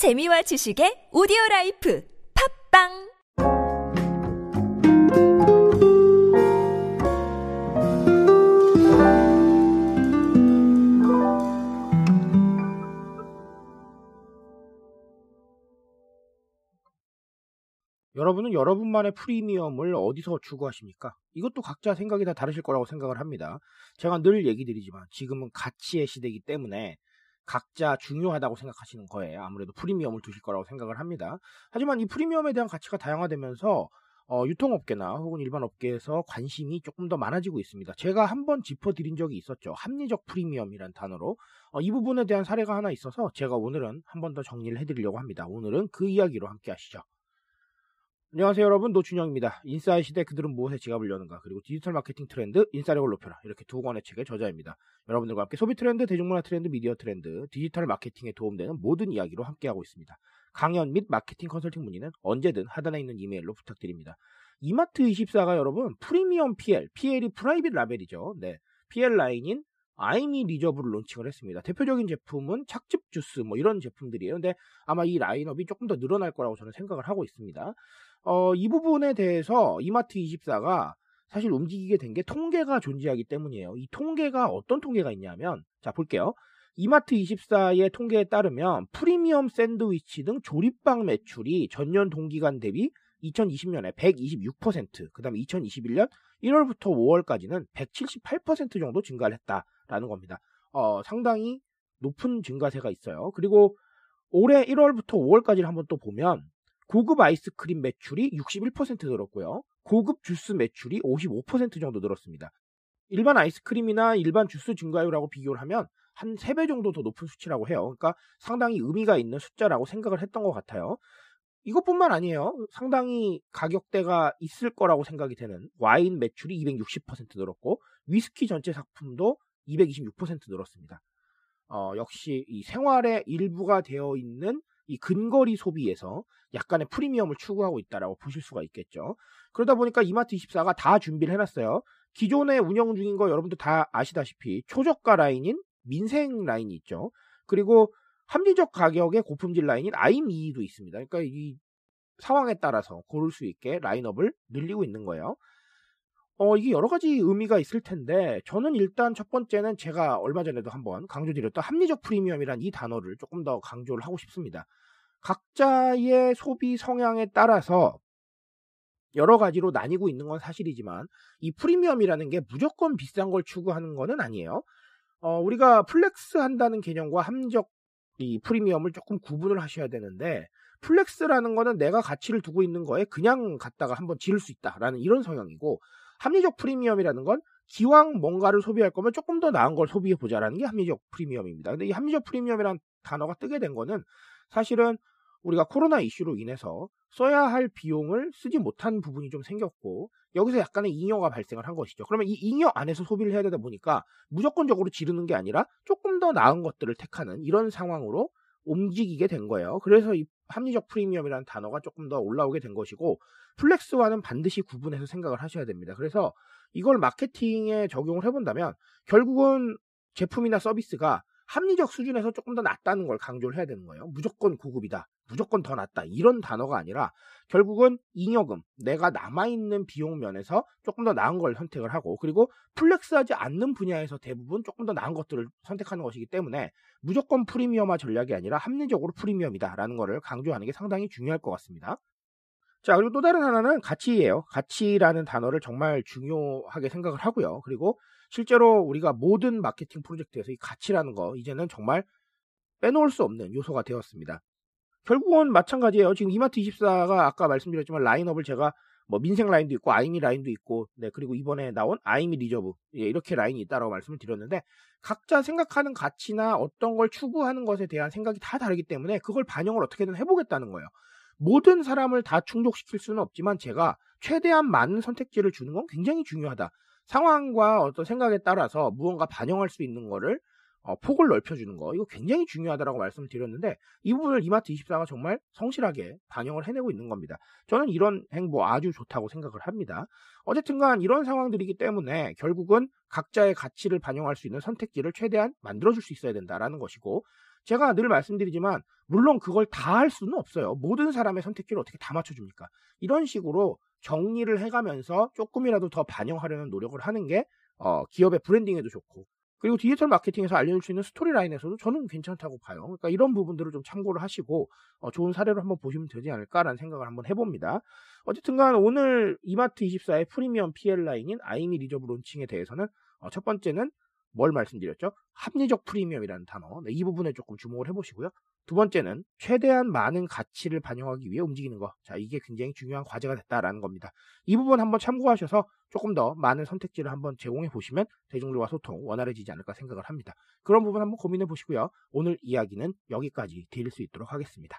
재미와 지식의 오디오 라이프 팟빵 여러분은 여러분만의 프리미엄을 어디서 추구하십니까? 이것도 각자 생각이 다 다르실 거라고 생각을 합니다. 제가 늘 얘기 드리지만 지금은 가치의 시대이기 때문에 각자 중요하다고 생각하시는 거예요. 아무래도 프리미엄을 두실 거라고 생각을 합니다. 하지만 이 프리미엄에 대한 가치가 다양화되면서 어, 유통업계나 혹은 일반 업계에서 관심이 조금 더 많아지고 있습니다. 제가 한번 짚어드린 적이 있었죠. 합리적 프리미엄이란 단어로. 어, 이 부분에 대한 사례가 하나 있어서 제가 오늘은 한 번 더 정리를 해드리려고 합니다. 오늘은 그 이야기로 함께 하시죠. 안녕하세요 여러분 노준영입니다. 인싸의 시대 그들은 무엇에 지갑을 여는가 그리고 디지털 마케팅 트렌드 인싸력을 높여라 이렇게 두 권의 책의 저자입니다. 여러분들과 함께 소비 트렌드, 대중문화 트렌드, 미디어 트렌드, 디지털 마케팅에 도움되는 모든 이야기로 함께하고 있습니다. 강연 및 마케팅 컨설팅 문의는 언제든 하단에 있는 이메일로 부탁드립니다. 이마트24가 여러분 프리미엄 PL, PL이 private label이죠. 네, PL 라인인 아이미 리저브를 론칭을 했습니다. 대표적인 제품은 착즙 주스 뭐 이런 제품들이에요. 근데 아마 이 라인업이 조금 더 늘어날 거라고 저는 생각을 하고 있습니다. 어, 이 부분에 대해서 이마트 24가 사실 움직이게 된 게 통계가 존재하기 때문이에요. 이 통계가 어떤 통계가 있냐면, 자, 볼게요. 이마트 24의 통계에 따르면 프리미엄 샌드위치 등 조립빵 매출이 전년 동기간 대비 2020년에 126%, 그 다음에 2021년 1월부터 5월까지는 178% 정도 증가를 했다 라는 겁니다. 어, 상당히 높은 증가세가 있어요. 그리고 올해 1월부터 5월까지를 한번 또 보면 고급 아이스크림 매출이 61% 늘었고요. 고급 주스 매출이 55% 정도 늘었습니다. 일반 아이스크림이나 일반 주스 증가율하고 비교를 하면 한 3배 정도 더 높은 수치라고 해요. 그러니까 상당히 의미가 있는 숫자라고 생각을 했던 것 같아요. 이것뿐만 아니에요. 상당히 가격대가 있을 거라고 생각이 되는 와인 매출이 260% 늘었고 위스키 전체 상품도 226% 늘었습니다. 어, 역시 이 생활의 일부가 되어 있는 이 근거리 소비에서 약간의 프리미엄을 추구하고 있다라고 보실 수가 있겠죠. 그러다 보니까 이마트 24가 다 준비를 해놨어요. 기존에 운영 중인 거 여러분들 다 아시다시피 초저가 라인인 민생 라인이 있죠. 그리고 합리적 가격의 고품질 라인인 아이미도 있습니다. 그러니까 이 상황에 따라서 고를 수 있게 라인업을 늘리고 있는 거예요. 어, 이게 여러 가지 의미가 있을 텐데, 저는 일단 첫 번째는 제가 얼마 전에도 한번 강조드렸던 합리적 프리미엄이란 이 단어를 조금 더 강조를 하고 싶습니다. 각자의 소비 성향에 따라서 여러 가지로 나뉘고 있는 건 사실이지만, 이 프리미엄이라는 게 무조건 비싼 걸 추구하는 거는 아니에요. 어, 우리가 flex 한다는 개념과 합리적 이 프리미엄을 조금 구분을 하셔야 되는데, flex라는 거는 내가 가치를 두고 있는 거에 그냥 갖다가 한번 지를 수 있다라는 이런 성향이고, 합리적 프리미엄이라는 건 기왕 뭔가를 소비할 거면 조금 더 나은 걸 소비해 보자라는 게 합리적 프리미엄입니다. 근데 이 합리적 프리미엄이라는 단어가 뜨게 된 거는 사실은 우리가 코로나 이슈로 인해서 써야 할 비용을 쓰지 못한 부분이 좀 생겼고 여기서 약간의 잉여가 발생을 한 것이죠. 그러면 이 잉여 안에서 소비를 해야 되다 보니까 무조건적으로 지르는 게 아니라 조금 더 나은 것들을 택하는 이런 상황으로 움직이게 된 거예요. 그래서 이 합리적 프리미엄이라는 단어가 조금 더 올라오게 된 것이고 플렉스와는 반드시 구분해서 생각을 하셔야 됩니다. 그래서 이걸 마케팅에 적용을 해본다면 결국은 제품이나 서비스가 합리적 수준에서 조금 더 낫다는 걸 강조를 해야 되는 거예요. 무조건 고급이다. 무조건 더 낫다. 이런 단어가 아니라 결국은 잉여금, 내가 남아있는 비용 면에서 조금 더 나은 걸 선택을 하고 그리고 flex하지 않는 분야에서 대부분 조금 더 나은 것들을 선택하는 것이기 때문에 무조건 프리미엄화 전략이 아니라 합리적으로 프리미엄이다라는 것을 강조하는 게 상당히 중요할 것 같습니다. 자, 그리고 또 다른 하나는 가치예요. 가치라는 단어를 정말 중요하게 생각을 하고요. 그리고 실제로 우리가 모든 마케팅 프로젝트에서 이 가치라는 거 이제는 정말 빼놓을 수 없는 요소가 되었습니다. 결국은 마찬가지예요. 지금 이마트 24가 아까 말씀드렸지만 라인업을 제가 뭐 민생 라인도 있고 아이미 라인도 있고 네 그리고 이번에 나온 아이미 리저브 예, 이렇게 라인이 있다라고 말씀을 드렸는데 각자 생각하는 가치나 어떤 걸 추구하는 것에 대한 생각이 다 다르기 때문에 그걸 반영을 어떻게든 해보겠다는 거예요. 모든 사람을 다 충족시킬 수는 없지만 제가 최대한 많은 선택지를 주는 건 굉장히 중요하다. 상황과 어떤 생각에 따라서 무언가 반영할 수 있는 거를 어, 폭을 넓혀주는 거 이거 굉장히 중요하다라고 말씀을 드렸는데 이 부분을 이마트 24가 정말 성실하게 반영을 해내고 있는 겁니다. 저는 이런 행보 아주 좋다고 생각을 합니다. 어쨌든간 이런 상황들이기 때문에 결국은 각자의 가치를 반영할 수 있는 선택지를 최대한 만들어줄 수 있어야 된다라는 것이고 제가 늘 말씀드리지만 물론 그걸 다 할 수는 없어요. 모든 사람의 선택지를 어떻게 다 맞춰줍니까? 이런 식으로 정리를 해가면서 조금이라도 더 반영하려는 노력을 하는 게 어, 기업의 브랜딩에도 좋고 그리고 디지털 마케팅에서 알려줄 수 있는 스토리라인에서도 저는 괜찮다고 봐요. 그러니까 이런 부분들을 좀 참고를 하시고 어, 좋은 사례로 한번 보시면 되지 않을까라는 생각을 한번 해봅니다. 어쨌든간 오늘 이마트 24의 프리미엄 PL 라인인 아이미 리저브 론칭에 대해서는 어, 첫 번째는 뭘 말씀드렸죠? 합리적 프리미엄이라는 단어. 네, 이 부분에 조금 주목을 해보시고요. 두 번째는 최대한 많은 가치를 반영하기 위해 움직이는 거. 자, 이게 굉장히 중요한 과제가 됐다라는 겁니다. 이 부분 한번 참고하셔서 조금 더 많은 선택지를 한번 제공해 보시면 대중들과 소통 원활해지지 않을까 생각을 합니다. 그런 부분 한번 고민해 보시고요. 오늘 이야기는 여기까지 드릴 수 있도록 하겠습니다.